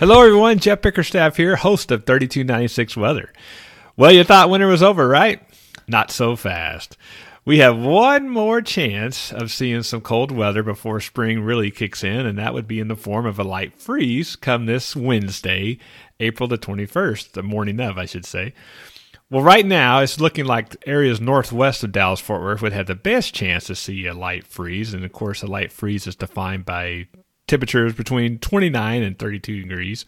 Hello, everyone. Jeff Bickerstaff here, host of 3296 Weather. Well, you thought winter was over, right? Not so fast. We have one more chance of seeing some cold weather before spring really kicks in, and that would be in the form of a light freeze come this Wednesday, April the 21st, the morning of, I should say. Well, right now, it's looking like areas northwest of Dallas Fort Worth would have the best chance to see a light freeze. And of course, a light freeze is defined by temperatures between 29 and 32 degrees.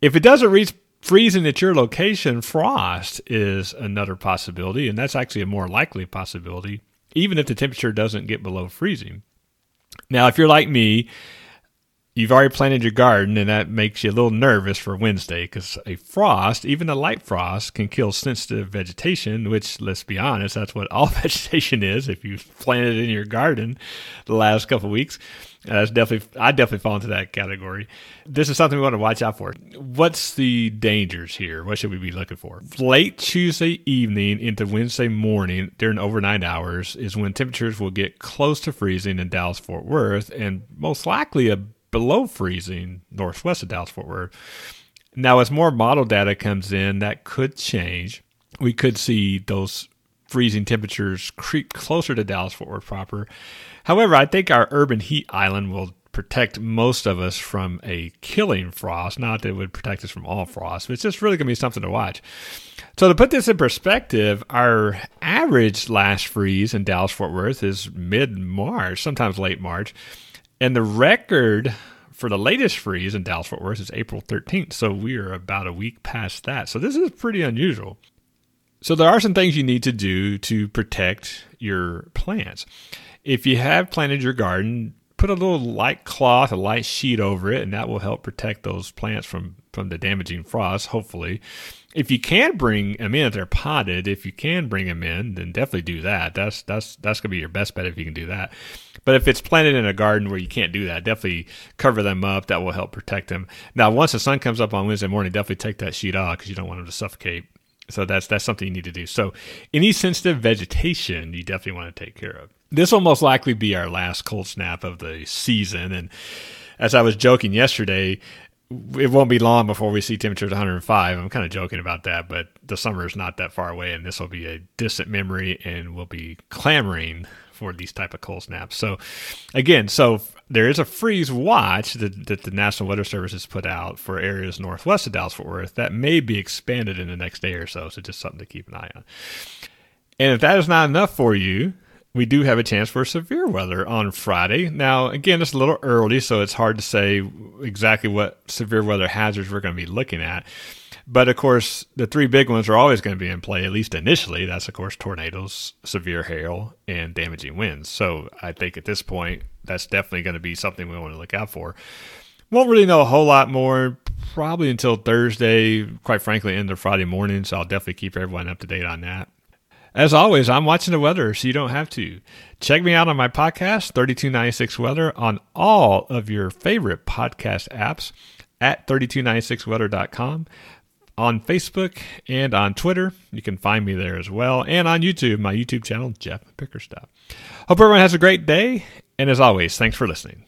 If it doesn't reach freezing at your location, frost is another possibility, and that's actually a more likely possibility, even if the temperature doesn't get below freezing. Now, if you're like me, you've already planted your garden, and that makes you a little nervous for Wednesday because a frost, even a light frost, can kill sensitive vegetation, which, let's be honest, that's what all vegetation is if you've planted it in your garden the last couple weeks. Uh, that's definitely, I definitely fall into that category. This is something we want to watch out for. What's the dangers here? What should we be looking for? Late Tuesday evening into Wednesday morning during overnight hours is when temperatures will get close to freezing in Dallas Fort Worth and most likely a below freezing northwest of Dallas Fort Worth. Now, as more model data comes in, that could change. We could see those freezing temperatures creep closer to Dallas Fort Worth proper. However, I think our urban heat island will protect most of us from a killing frost. Not that it would protect us from all frost, but it's just really going to be something to watch. So, to put this in perspective, our average last freeze in Dallas Fort Worth is mid March, sometimes late March. And the record for the latest freeze in Dallas Fort Worth is April 13th. So we are about a week past that. So this is pretty unusual. So there are some things you need to do to protect your plants. If you have planted your garden, put a little light cloth, a light sheet over it, and that will help protect those plants from from the damaging frost, hopefully. If you can bring them in if they're potted, if you can bring them in, then definitely do that. That's that's that's gonna be your best bet if you can do that. But if it's planted in a garden where you can't do that, definitely cover them up. That will help protect them. Now, once the sun comes up on Wednesday morning, definitely take that sheet off because you don't want them to suffocate. So that's that's something you need to do. So any sensitive vegetation, you definitely want to take care of. This will most likely be our last cold snap of the season, and as I was joking yesterday, it won't be long before we see temperatures 105. I'm kind of joking about that, but the summer is not that far away, and this will be a distant memory, and we'll be clamoring for these type of cold snaps. So, again, so there is a freeze watch that, that the National Weather Service has put out for areas northwest of Dallas Fort Worth that may be expanded in the next day or so. So, just something to keep an eye on. And if that is not enough for you, we do have a chance for severe weather on Friday. Now, again, it's a little early, so it's hard to say exactly what severe weather hazards we're going to be looking at. But of course, the three big ones are always going to be in play, at least initially. That's, of course, tornadoes, severe hail, and damaging winds. So I think at this point, that's definitely going to be something we want to look out for. Won't really know a whole lot more probably until Thursday, quite frankly, into Friday morning. So I'll definitely keep everyone up to date on that. As always, I'm watching the weather, so you don't have to. Check me out on my podcast, 3296 Weather, on all of your favorite podcast apps at 3296weather.com, on Facebook and on Twitter. You can find me there as well, and on YouTube, my YouTube channel, Jeff Bickerstaff. Hope everyone has a great day, and as always, thanks for listening.